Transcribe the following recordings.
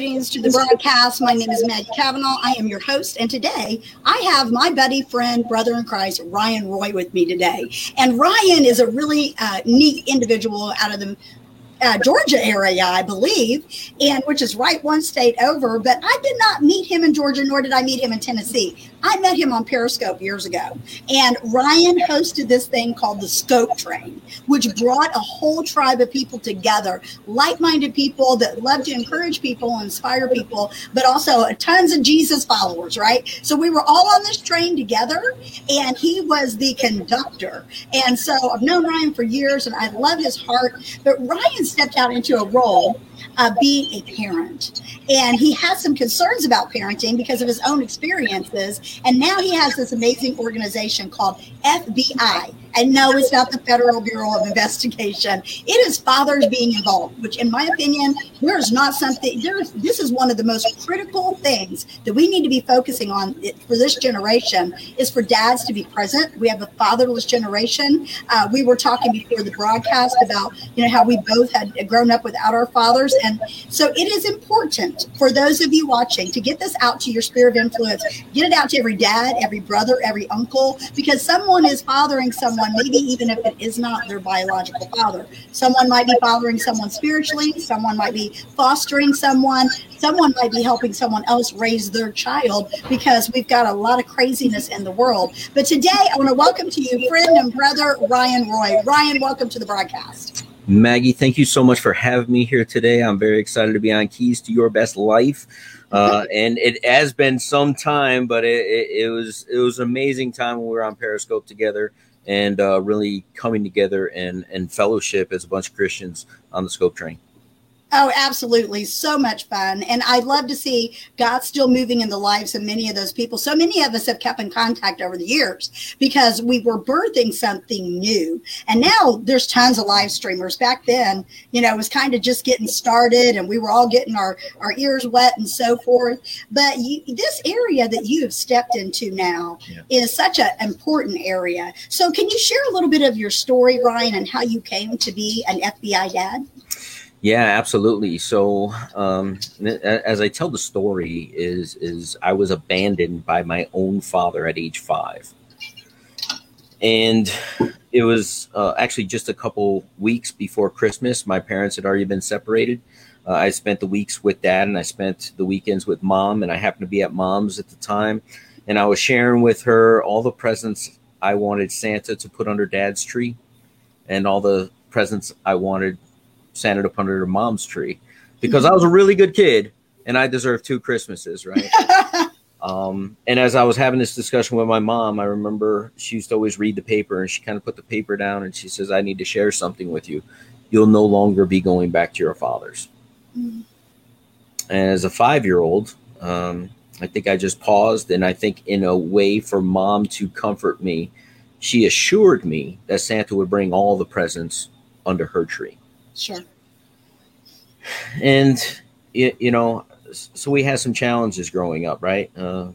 Greetings to the broadcast. My name is Maggie Kavanaugh. I am your host, and today I have my buddy, friend, brother in Christ, Ryan Roy, with me today. And Ryan is a really uh, neat individual out of the uh, Georgia area, I believe, and which is right one state over. But I did not meet him in Georgia, nor did I meet him in Tennessee. I met him on Periscope years ago, and Ryan hosted this thing called the Scope Train, which brought a whole tribe of people together, like-minded people that love to encourage people, inspire people, but also tons of Jesus followers. Right? So we were all on this train together, and he was the conductor. And so I've known Ryan for years, and I love his heart. But Ryan stepped out into a role of being a parent. And he has some concerns about parenting because of his own experiences. And now he has this amazing organization called FBI, and no, it's not the Federal Bureau of Investigation. It is fathers being involved, which, in my opinion, there is not something. There's this is one of the most critical things that we need to be focusing on for this generation is for dads to be present. We have a fatherless generation. Uh, we were talking before the broadcast about you know how we both had grown up without our fathers, and so it is important for those of you watching to get this out to your sphere of influence. Get it out to every dad, every brother, every uncle, because someone is fathering someone someone, maybe even if it is not their biological father. Someone might be fathering someone spiritually, someone might be fostering someone, someone might be helping someone else raise their child because we've got a lot of craziness in the world. But today, I want to welcome to you friend and brother Ryan Roy. Ryan, welcome to the broadcast. Maggie, thank you so much for having me here today. I'm very excited to be on Keys to Your Best Life. Uh, and it has been some time, but it, it, it, was it was amazing time when we were on Periscope together and uh, really coming together and, and fellowship as a bunch of Christians on the scope train. Oh, absolutely. So much fun. And I'd love to see God still moving in the lives of many of those people. So many of us have kept in contact over the years because we were birthing something new. And now there's tons of live streamers. Back then, you know, it was kind of just getting started and we were all getting our, our ears wet and so forth. But you, this area that you have stepped into now yeah. is such an important area. So can you share a little bit of your story, Ryan, and how you came to be an FBI dad? Yeah, absolutely. So, um, as I tell the story, is is I was abandoned by my own father at age five, and it was uh, actually just a couple weeks before Christmas. My parents had already been separated. Uh, I spent the weeks with dad, and I spent the weekends with mom. And I happened to be at mom's at the time, and I was sharing with her all the presents I wanted Santa to put under dad's tree, and all the presents I wanted Santa up under her mom's tree because I was a really good kid and I deserve two Christmases, right? um, and as I was having this discussion with my mom, I remember she used to always read the paper and she kind of put the paper down and she says, I need to share something with you. You'll no longer be going back to your father's. Mm-hmm. And as a five year old, um, I think I just paused and I think, in a way for mom to comfort me, she assured me that Santa would bring all the presents under her tree. Sure. And you, you know, so we had some challenges growing up, right? Uh,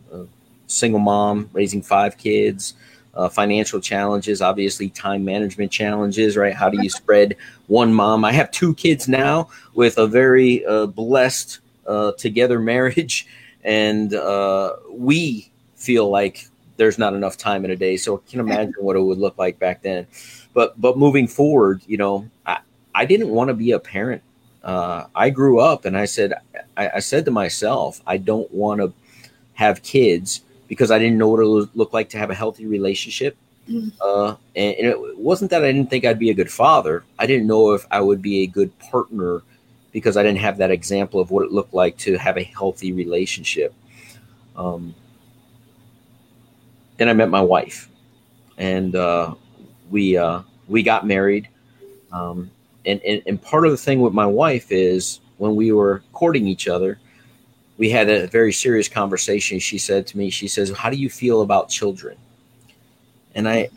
single mom raising five kids, uh, financial challenges, obviously time management challenges, right? How do you spread one mom? I have two kids now with a very uh, blessed uh, together marriage, and uh, we feel like there's not enough time in a day. So I can imagine what it would look like back then. But but moving forward, you know, I didn't want to be a parent. Uh, I grew up and I said, I, I said to myself, I don't want to have kids because I didn't know what it would look like to have a healthy relationship. Mm-hmm. Uh, and, and, it wasn't that I didn't think I'd be a good father. I didn't know if I would be a good partner because I didn't have that example of what it looked like to have a healthy relationship. Um, then I met my wife, and uh, we uh, we got married. Um, and, and, and part of the thing with my wife is when we were courting each other, we had a very serious conversation. She said to me, she says, How do you feel about children? And I,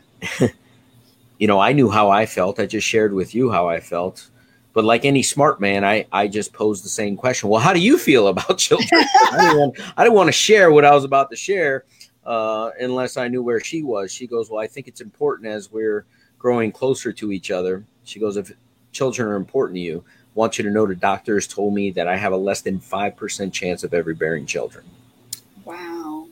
you know, I knew how I felt. I just shared with you how I felt. But like any smart man, I, I just posed the same question. Well, how do you feel about children? I, didn't want, I didn't want to share what I was about to share uh, unless I knew where she was. She goes, Well, I think it's important as we're growing closer to each other. She goes, If children are important to you, want you to know the doctors told me that I have a less than 5% chance of ever bearing children. Wow.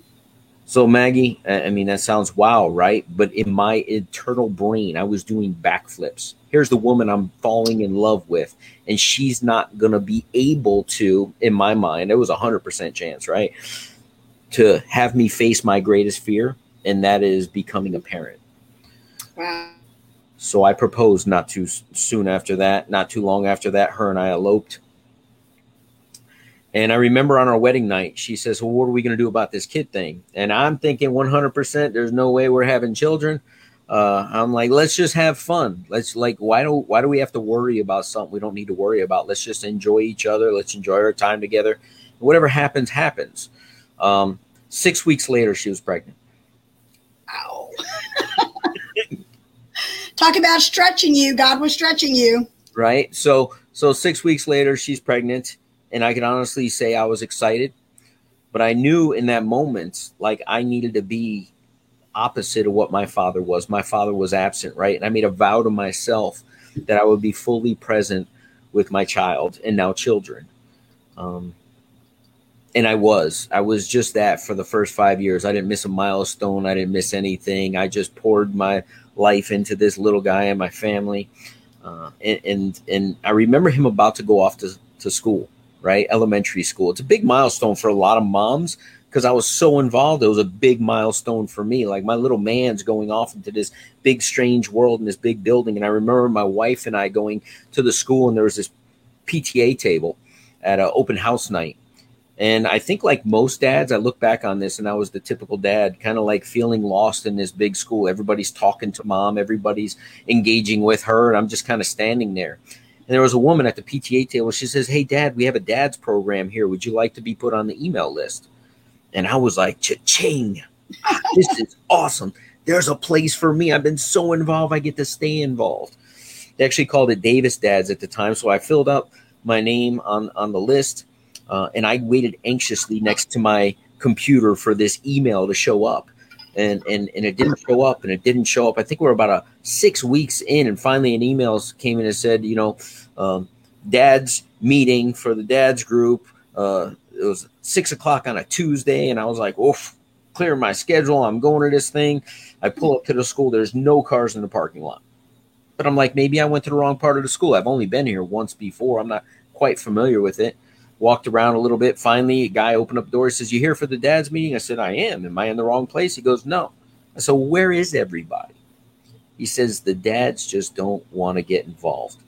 So, Maggie, I mean, that sounds wow, right? But in my internal brain, I was doing backflips. Here's the woman I'm falling in love with, and she's not going to be able to, in my mind, it was a 100% chance, right? To have me face my greatest fear, and that is becoming a parent. Wow. So I proposed not too soon after that, not too long after that. Her and I eloped. And I remember on our wedding night, she says, Well, what are we going to do about this kid thing? And I'm thinking 100%, there's no way we're having children. Uh, I'm like, let's just have fun. Let's like, why do why do we have to worry about something we don't need to worry about? Let's just enjoy each other. Let's enjoy our time together. Whatever happens, happens. Um, six weeks later, she was pregnant. Ow. Talk about stretching you. God was stretching you. Right. So so six weeks later, she's pregnant, and I can honestly say I was excited, but I knew in that moment like I needed to be opposite of what my father was. My father was absent, right? And I made a vow to myself that I would be fully present with my child and now children. Um, and I was. I was just that for the first five years. I didn't miss a milestone. I didn't miss anything. I just poured my life into this little guy and my family. Uh, and, and, and I remember him about to go off to, to school, right? Elementary school. It's a big milestone for a lot of moms because I was so involved. It was a big milestone for me. Like my little man's going off into this big, strange world in this big building. And I remember my wife and I going to the school, and there was this PTA table at an open house night. And I think, like most dads, I look back on this and I was the typical dad, kind of like feeling lost in this big school. Everybody's talking to mom, everybody's engaging with her, and I'm just kind of standing there. And there was a woman at the PTA table. She says, Hey, dad, we have a dad's program here. Would you like to be put on the email list? And I was like, Cha-ching. this is awesome. There's a place for me. I've been so involved, I get to stay involved. They actually called it Davis Dads at the time. So I filled up my name on, on the list uh, and I waited anxiously next to my computer for this email to show up. And, and, and it didn't show up and it didn't show up. I think we are about a six weeks in, and finally an email came in and said, you know, um, dad's meeting for the dad's group. Uh, it was six o'clock on a Tuesday, and I was like, oof, clear my schedule. I'm going to this thing. I pull up to the school. There's no cars in the parking lot. But I'm like, maybe I went to the wrong part of the school. I've only been here once before. I'm not quite familiar with it walked around a little bit. Finally, a guy opened up the door. He says, You here for the dad's meeting? I said, I am. Am I in the wrong place? He goes, No. I said, well, Where is everybody? He says, The dads just don't want to get involved.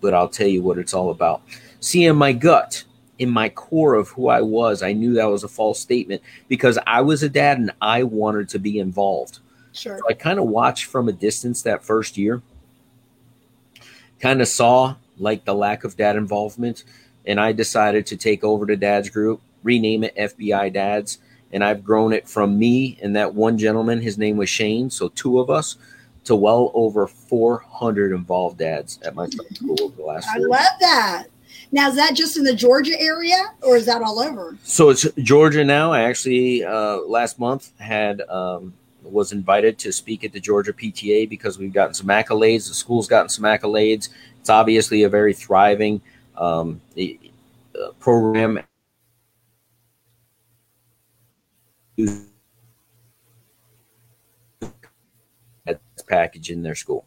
But I'll tell you what it's all about. See, in my gut, in my core of who I was, I knew that was a false statement because I was a dad and I wanted to be involved. Sure. So I kind of watched from a distance that first year, kind of saw like the lack of dad involvement and I decided to take over the Dads Group, rename it FBI Dads, and I've grown it from me and that one gentleman. His name was Shane, so two of us, to well over 400 involved dads at my school over the last. I love that. Now, is that just in the Georgia area, or is that all over? So it's Georgia now. I actually uh, last month had um, was invited to speak at the Georgia PTA because we've gotten some accolades. The school's gotten some accolades. It's obviously a very thriving um, the uh, program package in their school.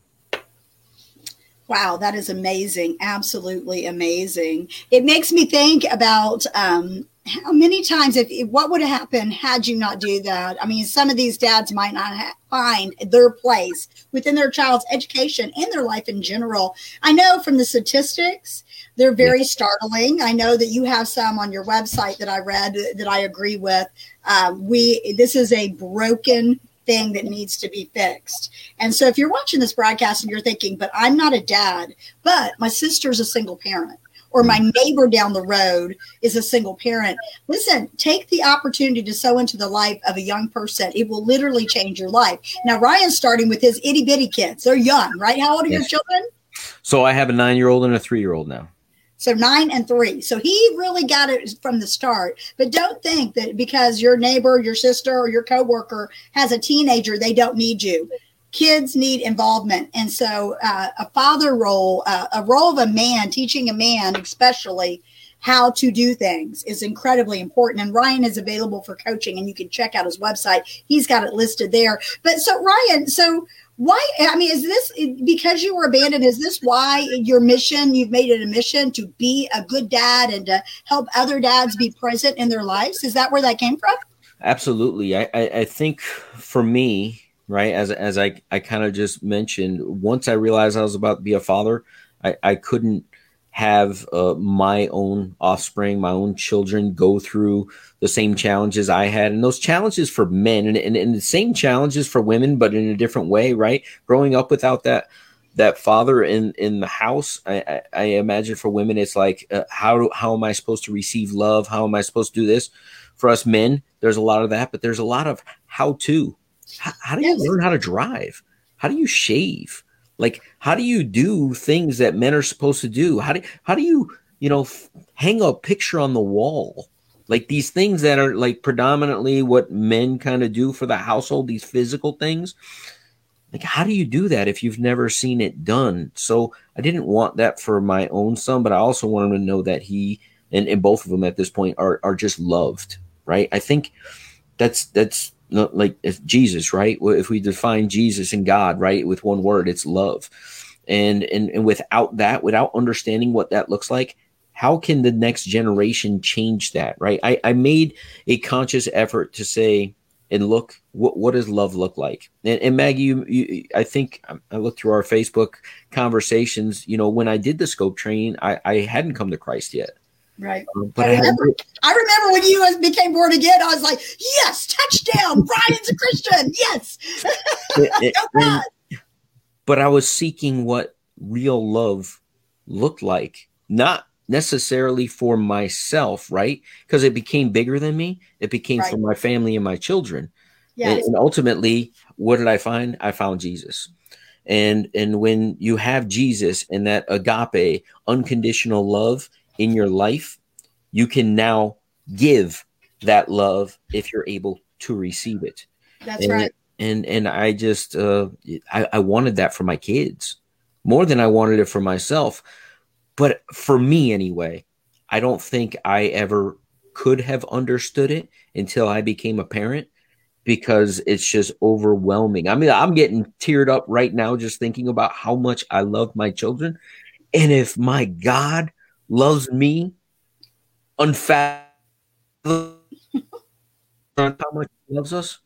Wow, that is amazing. Absolutely amazing. It makes me think about um, how many times if, if, what would have happened had you not do that i mean some of these dads might not ha- find their place within their child's education and their life in general i know from the statistics they're very startling i know that you have some on your website that i read that i agree with um, we this is a broken thing that needs to be fixed. And so if you're watching this broadcast and you're thinking, but I'm not a dad, but my sister's a single parent, or my neighbor down the road is a single parent. Listen, take the opportunity to sow into the life of a young person. It will literally change your life. Now, Ryan's starting with his itty bitty kids. They're young, right? How old are yes. your children? So I have a nine year old and a three year old now. So nine and three. So he really got it from the start. But don't think that because your neighbor, your sister, or your coworker has a teenager, they don't need you kids need involvement. And so, uh, a father role, uh, a role of a man, teaching a man, especially how to do things, is incredibly important. And Ryan is available for coaching, and you can check out his website. He's got it listed there. But so, Ryan, so why i mean is this because you were abandoned is this why your mission you've made it a mission to be a good dad and to help other dads be present in their lives? Is that where that came from? Absolutely. I i, I think for me right as as i i kind of just mentioned once i realized i was about to be a father i i couldn't have uh, my own offspring, my own children go through the same challenges I had. And those challenges for men and, and, and, the same challenges for women, but in a different way, right? Growing up without that that father in in the house i i, I imagine for women it's like uh, how how am i supposed to receive love? How am i supposed to do this? For us men there's a lot of that but there's a lot of how to. How, how do you learn how to drive? How do you shave like, how do you do things that men are supposed to do? How do how do you you know f- hang a picture on the wall? Like these things that are like predominantly what men kind of do for the household, these physical things. Like, how do you do that if you've never seen it done? So I didn't want that for my own son, but I also want him to know that he and, and both of them at this point are are just loved, right? I think that's that's like Jesus, right? If we define Jesus and God, right, with one word, it's love. And, and and without that, without understanding what that looks like, how can the next generation change that, right? I, I made a conscious effort to say and look what what does love look like? And, and Maggie, you, you, I think um, I looked through our Facebook conversations. You know, when I did the scope training, I, I hadn't come to Christ yet. Right. Um, but I remember, I, remember when you became born again, I was like, yes, touchdown. Brian's a Christian. Yes. it, and, but I was seeking what real love looked like, not necessarily for myself, right? Because it became bigger than me. It became right. for my family and my children. Yes. And, and ultimately, what did I find? I found Jesus. And and when you have Jesus and that agape, unconditional love, in your life, you can now give that love if you're able to receive it. That's and, right. And and I just uh, I, I wanted that for my kids more than I wanted it for myself. But for me anyway, I don't think I ever could have understood it until I became a parent because it's just overwhelming. I mean, I'm getting teared up right now just thinking about how much I love my children. And if my God loves me unfathomable how much he loves us.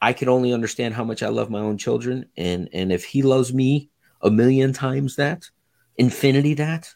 I can only understand how much i love my own children and and if he loves me a million times that infinity that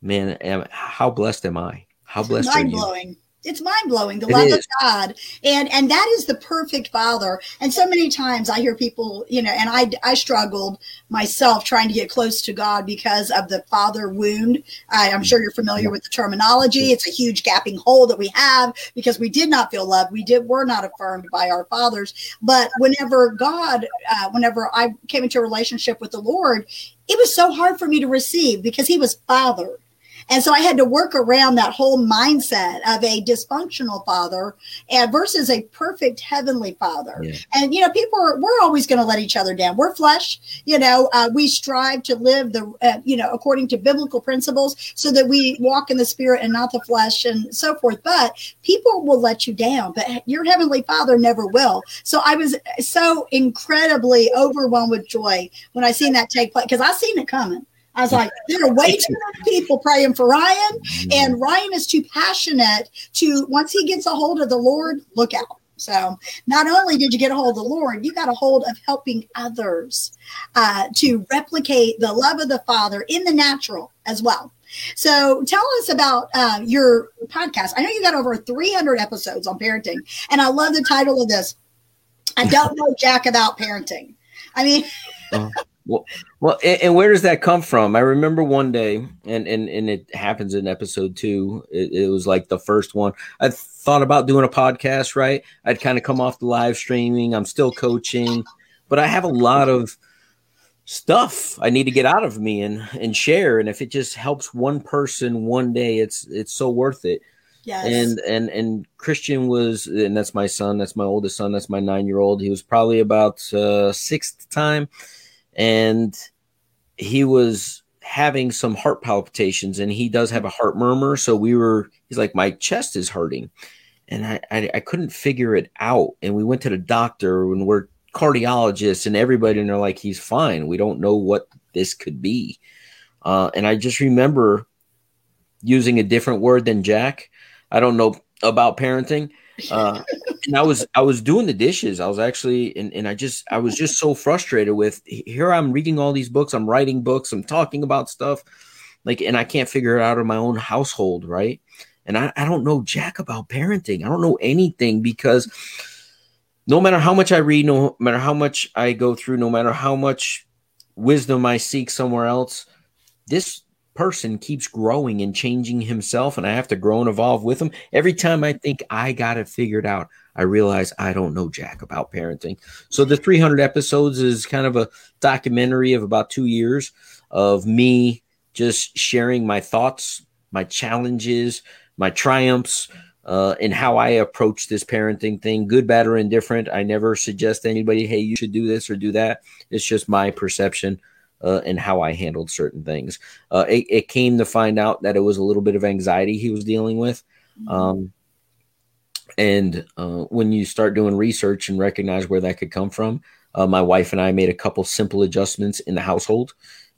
man how blessed am i? How blessed mind blowing it's mind blowing the it love is. of God, and and that is the perfect father. And so many times I hear people, you know, and I I struggled myself trying to get close to God because of the father wound. I, I'm sure you're familiar with the terminology. It's a huge gapping hole that we have because we did not feel loved. We did were not affirmed by our fathers. But whenever God, uh, whenever I came into a relationship with the Lord, it was so hard for me to receive because He was Father and so I had to work around that whole mindset of a dysfunctional father and versus a perfect heavenly father. Yeah. And, you know, people are, we're always going to let each other down. We're flesh, you know, uh, we strive to live the, uh, you know, according to biblical principles so that we walk in the spirit and not the flesh and so forth. But people will let you down, but your heavenly father never will. So I was so incredibly overwhelmed with joy when I seen that take place because I seen it coming. I was like, there are way too many people praying for Ryan, and Ryan is too passionate to, once he gets a hold of the Lord, look out. So, not only did you get a hold of the Lord, you got a hold of helping others uh, to replicate the love of the Father in the natural as well. So, tell us about uh, your podcast. I know you got over 300 episodes on parenting, and I love the title of this. I don't know Jack about parenting. I mean, uh, well, well, and, and, where does that come from? I remember one day, and and and it happens in episode two. It, it was like the first one. I thought about doing a podcast. Right, I'd kind of come off the live streaming. I'm still coaching, but I have a lot of stuff I need to get out of me and and share. And if it just helps one person one day, it's it's so worth it. Yes. And and and Christian was, and that's my son. That's my oldest son. That's my nine year old. He was probably about uh, sixth time, and he was having some heart palpitations, and he does have a heart murmur. So we were. He's like, my chest is hurting, and I I, I couldn't figure it out. And we went to the doctor, and we're cardiologists, and everybody, and they're like, he's fine. We don't know what this could be. Uh, and I just remember using a different word than Jack I don't know about parenting. Uh, and I was I was doing the dishes. I was actually and, and I just I was just so frustrated with here I'm reading all these books, I'm writing books, I'm talking about stuff, like and I can't figure it out in my own household, right? And I, I don't know jack about parenting. I don't know anything because no matter how much I read, no matter how much I go through, no matter how much wisdom I seek somewhere else, this person keeps growing and changing himself and I have to grow and evolve with him. Every time I think I got it figured out, I realize I don't know jack about parenting. So the 300 episodes is kind of a documentary of about 2 years of me just sharing my thoughts, my challenges, my triumphs, uh, and how I approach this parenting thing, good, bad, or indifferent. I never suggest anybody, hey, you should do this or do that. It's just my perception uh, and how I handled certain things. Uh, it, it, came to find out that it was a little bit of anxiety he was dealing with. Mm-hmm. Um, and uh, when you start doing research and recognize where that could come from, uh, my wife and I made a couple simple adjustments in the household,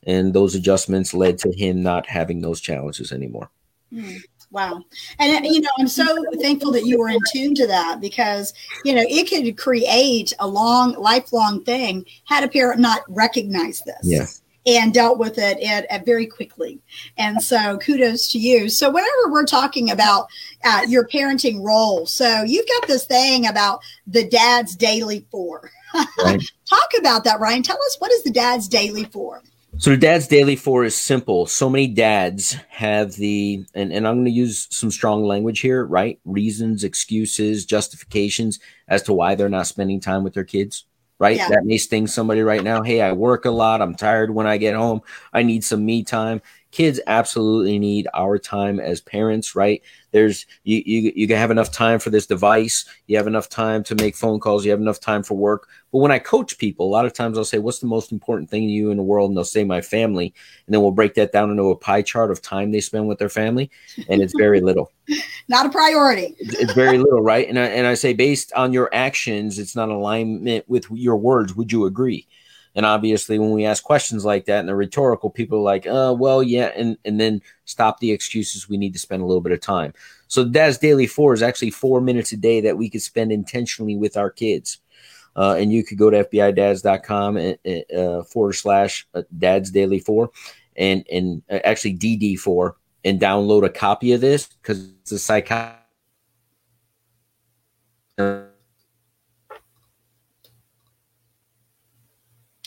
and those adjustments led to him not having those challenges anymore. Mm. Wow. And, uh, you know, I'm so thankful that you were in tune to that because, you know, it could create a long, lifelong thing had a parent not recognized this. Yeah. And dealt with it at, at very quickly. And so kudos to you. So, whenever we're talking about uh, your parenting role, so you've got this thing about the dad's daily four. Right. Talk about that, Ryan. Tell us what is the dad's daily four? So the dad's daily four is simple. So many dads have the, and, and I'm going to use some strong language here, right? Reasons, excuses, justifications as to why they're not spending time with their kids, right? Yeah. That may sting somebody right now. Hey, I work a lot. I'm tired when I get home. I need some me time kids absolutely need our time as parents right? There's you you, you can have enough time for this device. You have enough time to make phone calls. You have enough time for work. But when i coach people a lot of times i'll say what's the most important thing to you in the world? And they'll say my family. And then we'll break that down into a pie chart of time they spend with their family and it's very little. Not a priority. It's very little right? And I, and I say based on your actions it's not alignment with your words. Would you agree and obviously, when we ask questions like that and they're rhetorical, people are like, uh, well, yeah, and, and then stop the excuses. We need to spend a little bit of time. So Dad's Daily Four is actually four minutes a day that we could spend intentionally with our kids. Uh, and you could go to fbidads.com and, uh, forward slash uh, dads daily four and, and uh, actually DD4 and download a copy of this because it's a psych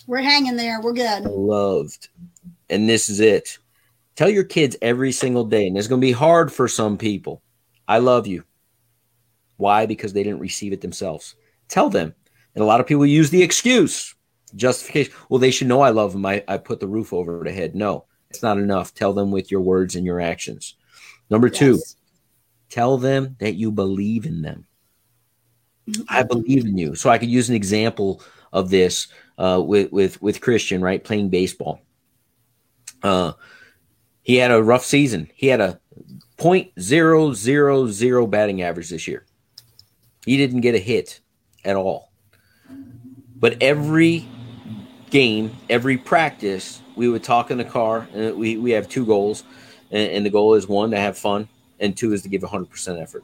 We're hanging there. We're good. Loved. And this is it. Tell your kids every single day, and it's going to be hard for some people. I love you. Why? Because they didn't receive it themselves. Tell them. And a lot of people use the excuse, justification. Well, they should know I love them. I, I put the roof over their head. No, it's not enough. Tell them with your words and your actions. Number yes. two, tell them that you believe in them. I believe in you. So I could use an example of this uh, with with with Christian, right, playing baseball. Uh, he had a rough season. He had a point zero zero zero batting average this year. He didn't get a hit at all. But every game, every practice, we would talk in the car, and we, we have two goals. And, and the goal is one, to have fun, and two is to give 100% effort.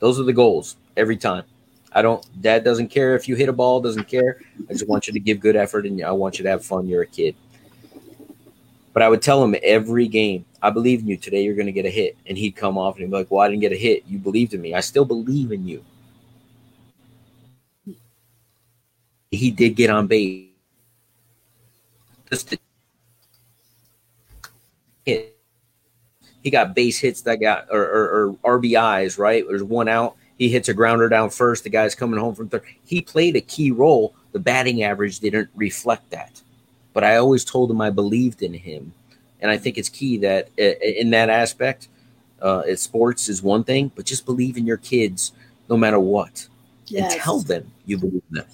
Those are the goals every time. I don't. Dad doesn't care if you hit a ball. Doesn't care. I just want you to give good effort, and I want you to have fun. You're a kid. But I would tell him every game, I believe in you. Today you're going to get a hit, and he'd come off and he'd be like, "Well, I didn't get a hit. You believed in me. I still believe in you." He did get on base. Just hit. He got base hits that got or, or, or RBIs. Right, there's one out he hits a grounder down first. The guy's coming home from third. He played a key role. The batting average didn't reflect that. But I always told him I believed in him. And I think it's key that in that aspect, uh, sports is one thing, but just believe in your kids no matter what. Yes. And tell them you believe in them.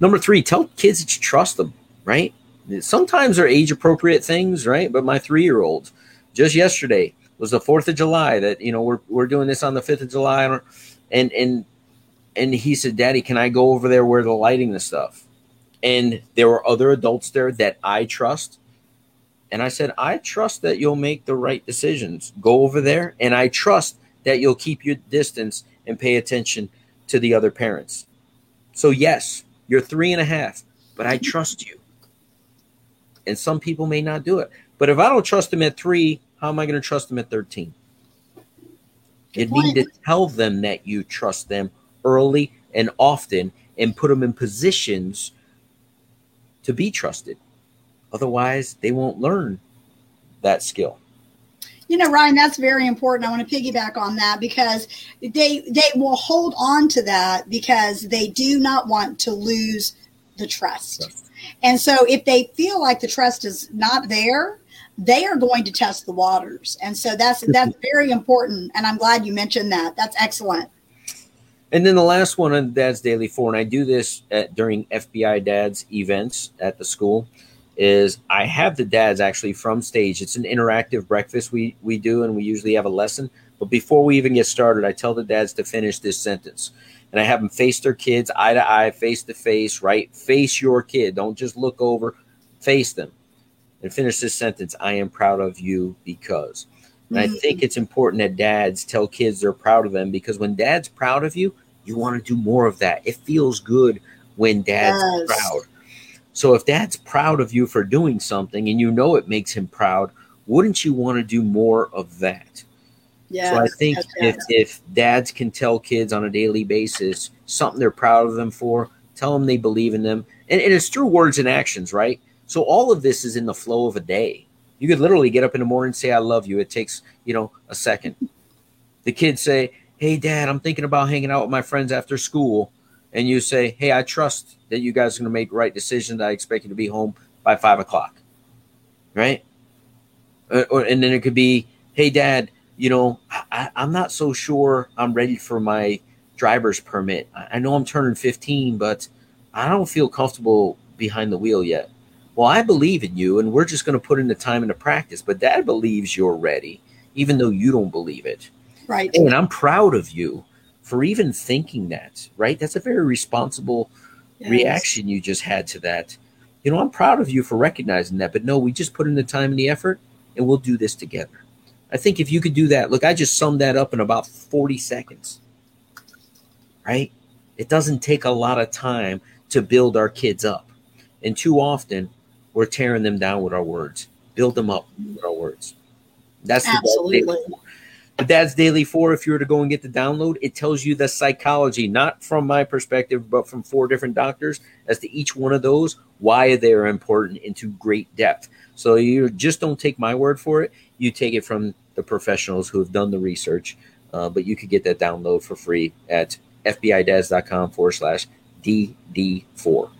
Number three, tell kids that you trust them, right? Sometimes they're age appropriate things, right? But my three year old just yesterday was the 4th of July that, you know, we're, we're doing this on the 5th of July. And, and, and he said, Daddy, can I go over there where they're lighting the stuff? And there were other adults there that I trust. And I said, I trust that you'll make the right decisions. Go over there, and I trust that you'll keep your distance and pay attention to the other parents. So, yes, you're three and a half, but I trust you. And some people may not do it. But if I don't trust them at three, how am I going to trust them at 13? you need to tell them that you trust them early and often and put them in positions to be trusted. Otherwise, they won't learn that skill. You know, Ryan, that's very important. I want to piggyback on that because they they will hold on to that because they do not want to lose the trust. Yes. And so if they feel like the trust is not there, they are going to test the waters. And so that's that's very important. And I'm glad you mentioned that. That's excellent. And then the last one on Dad's Daily Four, and I do this at, during FBI Dads events at the school, is I have the dads actually from stage. It's an interactive breakfast we we do, and we usually have a lesson. But before we even get started, I tell the dads to finish this sentence, and I have them face their kids eye to eye, face to face, right? Face your kid. Don't just look over. Face them, and finish this sentence. I am proud of you because. And I think mm-hmm. it's important that dads tell kids they're proud of them because when dad's proud of you, you want to do more of that. It feels good when dad's yes. proud. So if dad's proud of you for doing something and you know it makes him proud, wouldn't you want to do more of that? Yeah. So I think if, if dads can tell kids on a daily basis something they're proud of them for, tell them they believe in them. And, and it's through words and actions, right? So all of this is in the flow of a day. You could literally get up in the morning and say, I love you. It takes, you know, a second. The kids say, Hey, dad, I'm thinking about hanging out with my friends after school. And you say, Hey, I trust that you guys are going to make the right decisions. I expect you to be home by five o'clock. Right. Or, and then it could be, Hey, dad, you know, I, I'm not so sure I'm ready for my driver's permit. I know I'm turning 15, but I don't feel comfortable behind the wheel yet. Well, I believe in you, and we're just going to put in the time and the practice. But dad believes you're ready, even though you don't believe it. Right. And I'm proud of you for even thinking that, right? That's a very responsible yes. reaction you just had to that. You know, I'm proud of you for recognizing that, but no, we just put in the time and the effort and we'll do this together. I think if you could do that, look, I just summed that up in about 40 seconds, right? It doesn't take a lot of time to build our kids up. And too often, we're tearing them down with our words. Build them up with our words. That's absolutely. Dad's Daily 4, if you were to go and get the download, it tells you the psychology, not from my perspective, but from four different doctors, as to each one of those, why they're important into great depth. So you just don't take my word for it. You take it from the professionals who have done the research. Uh, but you could get that download for free at fbidads.com forward slash DD4.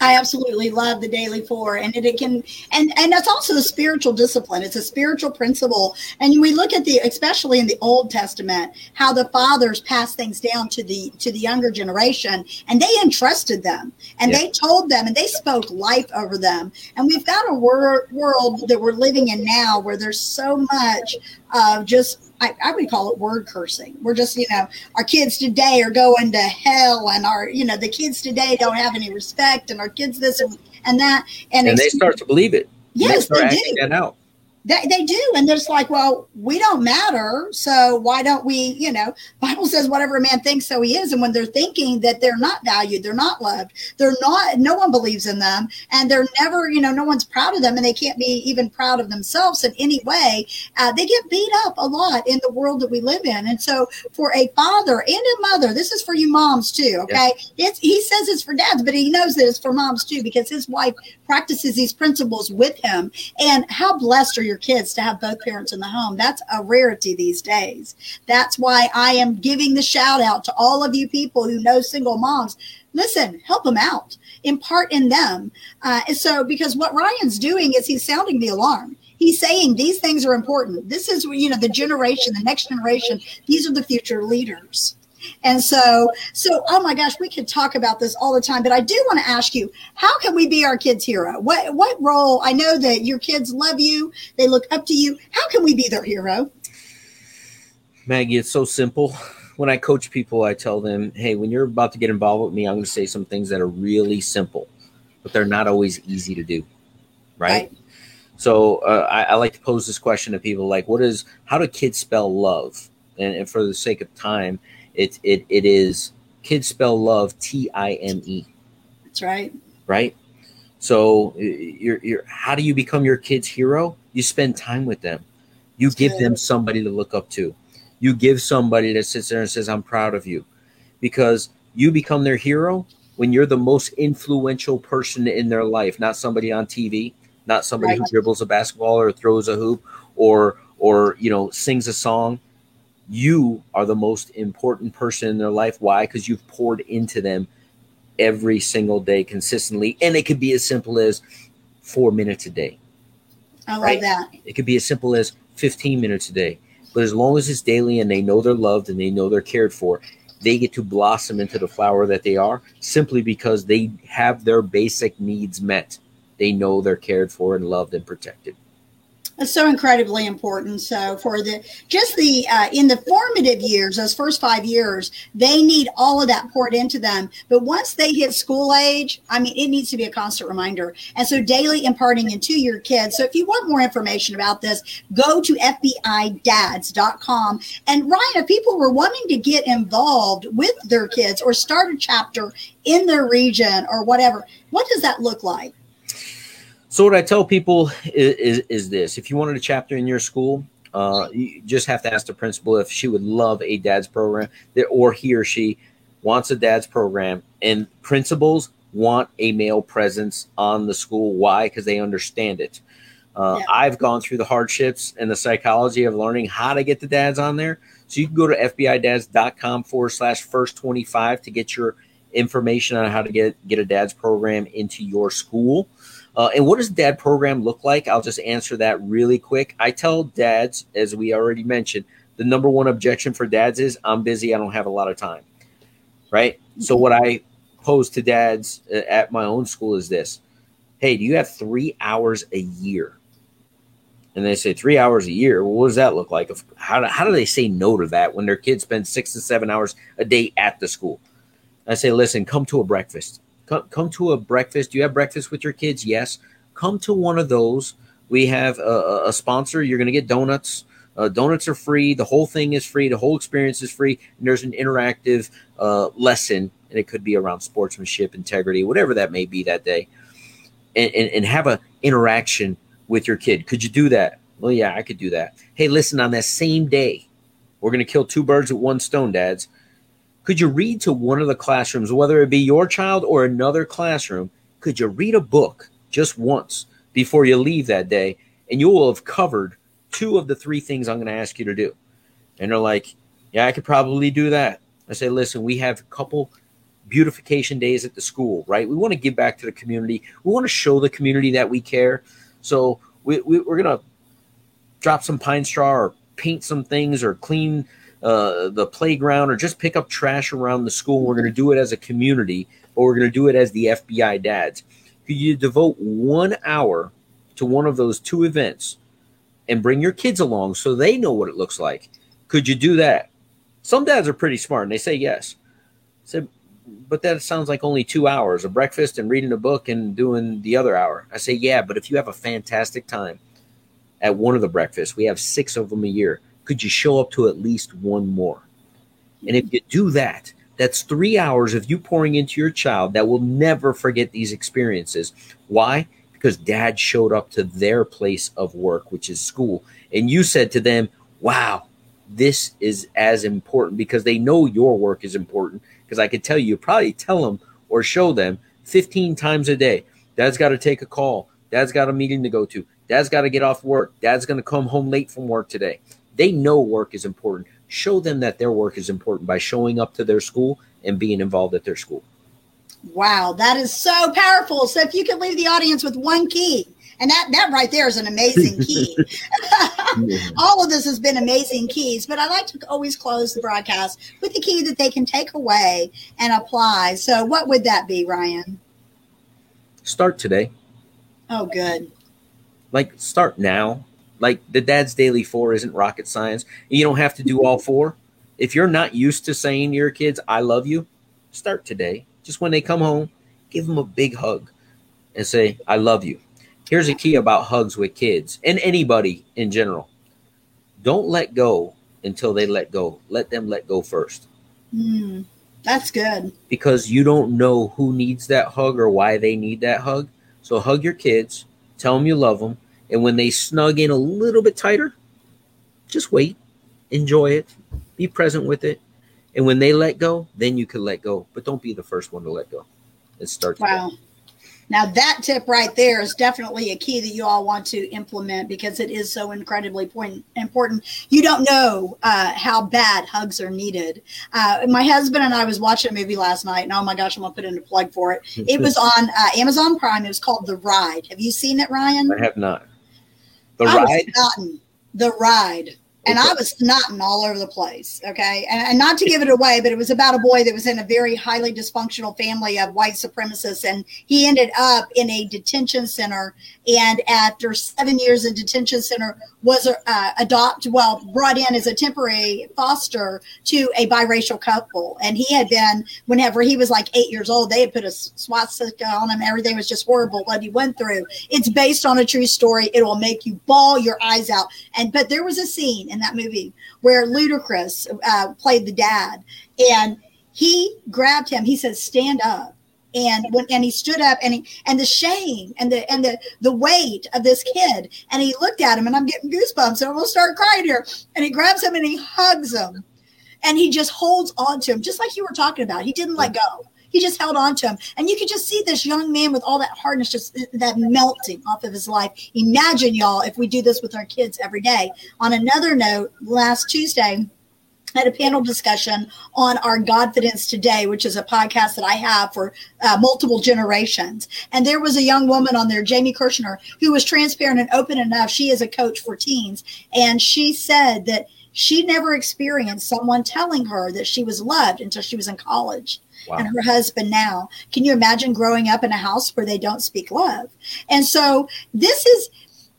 I absolutely love the daily four, and it, it, can, and and that's also a spiritual discipline. It's a spiritual principle, and we look at the, especially in the Old Testament, how the fathers passed things down to the to the younger generation, and they entrusted them, and yeah. they told them, and they spoke life over them. And we've got a wor- world that we're living in now where there's so much of just I, I, would call it word cursing. We're just, you know, our kids today are going to hell, and our, you know, the kids today don't have any respect, and our kids this and, and that, and, and they start to believe it. Yes, they, they do. That out. They, they do. And there's like, well, we don't matter. So why don't we, you know, Bible says whatever a man thinks, so he is. And when they're thinking that they're not valued, they're not loved, they're not, no one believes in them and they're never, you know, no one's proud of them and they can't be even proud of themselves in any way. Uh, they get beat up a lot in the world that we live in. And so for a father and a mother, this is for you moms too. Okay. It's, he says it's for dads, but he knows that it's for moms too, because his wife practices these principles with him. And how blessed are your your kids to have both parents in the home. That's a rarity these days. That's why I am giving the shout out to all of you people who know single moms. Listen, help them out, impart in them. Uh, and so, because what Ryan's doing is he's sounding the alarm he's saying these things are important. This is, you know, the generation, the next generation, these are the future leaders. And so, so, oh my gosh, we could talk about this all the time, but I do want to ask you, how can we be our kids' hero? What, what role? I know that your kids love you. They look up to you. How can we be their hero? Maggie, it's so simple. When I coach people, I tell them, hey, when you're about to get involved with me, I'm going to say some things that are really simple, but they're not always easy to do. Right. right. So uh, I, I, like to pose this question to people like, what is, how do kids spell love? And, and for the sake of time, it it it is kids spell love T I M E. That's right. Right. So you're you're how do you become your kid's hero? You spend time with them. You That's give good. them somebody to look up to. You give somebody that sits there and says, "I'm proud of you," because you become their hero when you're the most influential person in their life, not somebody on TV, not somebody right. who dribbles a basketball or throws a hoop or or you know sings a song you are the most important person in their life. Why? Because you've poured into them every single day consistently. And it could be as simple as four minutes a day. I love right? that. It could be as simple as 15 minutes a day. But as long as it's daily and they know they're loved and they know they're cared for, they get to blossom into the flower that they are simply because they have their basic needs met. They know they're cared for and loved and protected. That's so incredibly important. So for the just the uh, in the formative years, those first five years, they need all of that poured into them. But once they hit school age, I mean, it needs to be a constant reminder. And so daily imparting into your kids. So if you want more information about this, go to FBIDads.com. And Ryan, if people were wanting to get involved with their kids or start a chapter in their region or whatever, what does that look like? So what I tell people is, is, is this: if you wanted a chapter in your school, uh, you just have to ask the principal if she would love a dad's program, or he or she wants a dad's program. And principals want a male presence on the school. Why? Because they understand it. Uh, yeah. I've gone through the hardships and the psychology of learning how to get the dads on there. So you can go to fbidads.com forward slash first 25 to get your information on how to get, get a dad's program into your school. Uh, and what does dad program look like? I'll just answer that really quick. I tell dads, as we already mentioned, the number one objection for dads is I'm busy, I don't have a lot of time. Right? So, what I pose to dads uh, at my own school is this Hey, do you have three hours a year? And they say three hours a year. Well, what does that look like? How do, how do they say no to that when their kids spend six to seven hours a day at the school? I say, listen, come to a breakfast Come, come to a breakfast. Do you have breakfast with your kids? Yes. Come to one of those. We have a, a sponsor. You're going to get donuts. Uh, donuts are free. The whole thing is free. The whole experience is free. And there's an interactive uh, lesson, and it could be around sportsmanship, integrity, whatever that may be that day, and, and, and have an interaction with your kid. Could you do that? Well, yeah, I could do that. Hey, listen, on that same day, we're going to kill two birds with one stone, dads. Could you read to one of the classrooms, whether it be your child or another classroom? Could you read a book just once before you leave that day? And you will have covered two of the three things I'm going to ask you to do. And they're like, Yeah, I could probably do that. I say, Listen, we have a couple beautification days at the school, right? We want to give back to the community. We want to show the community that we care. So we, we, are going to drop some pine straw or paint some things or clean uh, the playground or just pick up trash around the school. We're going to do it as a community, or we're going to do it as the FBI dads. Could you devote one hour to one of those two events and bring your kids along so they know what it looks like? Could you do that? Some dads are pretty smart and they say yes. I said, but that sounds like only two hours a breakfast and reading a book and doing the other hour. I say, yeah, but if you have a fantastic time at one of the breakfasts, we have six of them a year could you show up to at least one more? And if you do that, that's three hours of you pouring into your child that will never forget these experiences. Why? Because dad showed up to their place of work, which is school. And you said to them, wow, this is as important because they know your work is important. Because I could tell you, probably tell them or show them 15 times a day. Dad's got to take a call. Dad's got a meeting to go to. Dad's got to get off work. Dad's going to come home late from work today. They know work is important. Show them that their work is important by showing up to their school and being involved at their school. Wow, that is so powerful. So if you could leave the audience with one key And that that right there is an amazing key. All of this has been amazing keys, but I like to always close the broadcast with a key that they can take away and apply. So, what would that be, Ryan? Start today. Oh, good. Like start now. Like the Dad's Daily Four isn't rocket science. You don't have to do all four. If you're not used to saying to your kids, "I love you," start today. Just when they come home, give them a big hug and say, I love you. Here's a key about hugs with kids and anybody in general. Don't let go until they let go. Let them let go first. Mm, that's good. Because you don't know who needs that hug or why they need that hug. So hug your kids, tell them you love them. And when they snug in a little bit tighter, just wait, enjoy it, be present with it. And when they let go, then you can let go. But don't be the first one to let go. It start. Wow. Now, that tip right there is definitely a key that you all want to implement because it is so incredibly point, important. You don't know uh, how bad hugs are needed. Uh, my husband and I was watching a movie last night, and oh my gosh, I'm going to put in a plug for it. It was on uh, Amazon Prime. It was called The Ride. Have you seen it, Ryan? I have not. The I Ride? The Ride and I was snotting all over the place. Okay. And, and, not to give it away, but it was about a boy that was in a very highly dysfunctional family of white supremacists. And he ended up in a detention center. And after seven years in detention center, was uh, adopted, well, brought in as a temporary foster to a biracial couple. And he had been, whenever he was like eight years old, they had put a swastika on him. Everything was just horrible what he went through. It's based on a true story. It will make you bawl your eyes out. And, but there was a scene in that movie where Ludacris uh, played the dad, and he grabbed him. He said, "Stand up." And when and he stood up and he and the shame and the and the the weight of this kid and he looked at him and I'm getting goosebumps and I'm gonna start crying here and he grabs him and he hugs him and he just holds on to him just like you were talking about he didn't let go he just held on to him. And you could just see this young man with all that hardness, just that melting off of his life. Imagine, y'all, if we do this with our kids every day. On another note, last Tuesday, had a panel discussion on our Godfidence Today, which is a podcast that I have for uh, multiple generations. And there was a young woman on there, Jamie Kirshner, who was transparent and open enough. She is a coach for teens. And she said that she never experienced someone telling her that she was loved until she was in college wow. and her husband now. Can you imagine growing up in a house where they don't speak love? And so this is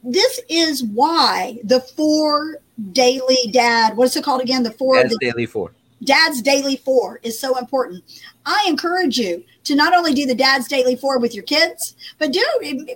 this is why the four daily dad, what's it called again? The four Dad's the, daily four. Dad's Daily Four is so important. I encourage you to not only do the Dad's Daily Four with your kids, but do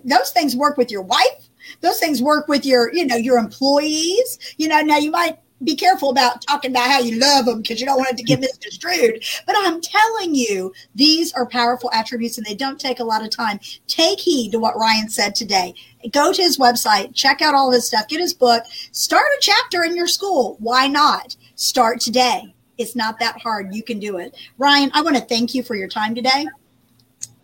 those things work with your wife. Those things work with your, you know, your employees. You know, now you might be careful about talking about how you love them because you don't want it to get misconstrued. But I'm telling you, these are powerful attributes and they don't take a lot of time. Take heed to what Ryan said today. Go to his website, check out all his stuff, get his book, start a chapter in your school. Why not? Start today. It's not that hard. You can do it. Ryan, I want to thank you for your time today.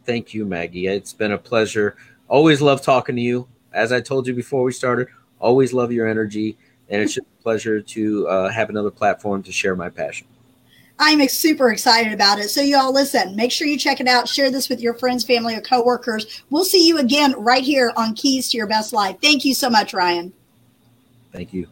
Thank you, Maggie. It's been a pleasure. Always love talking to you. As I told you before we started, always love your energy and it's just a pleasure to uh, have another platform to share my passion. I'm super excited about it. So, y'all listen, make sure you check it out. Share this with your friends, family, or coworkers. We'll see you again right here on Keys to Your Best Life. Thank you so much, Ryan. Thank you.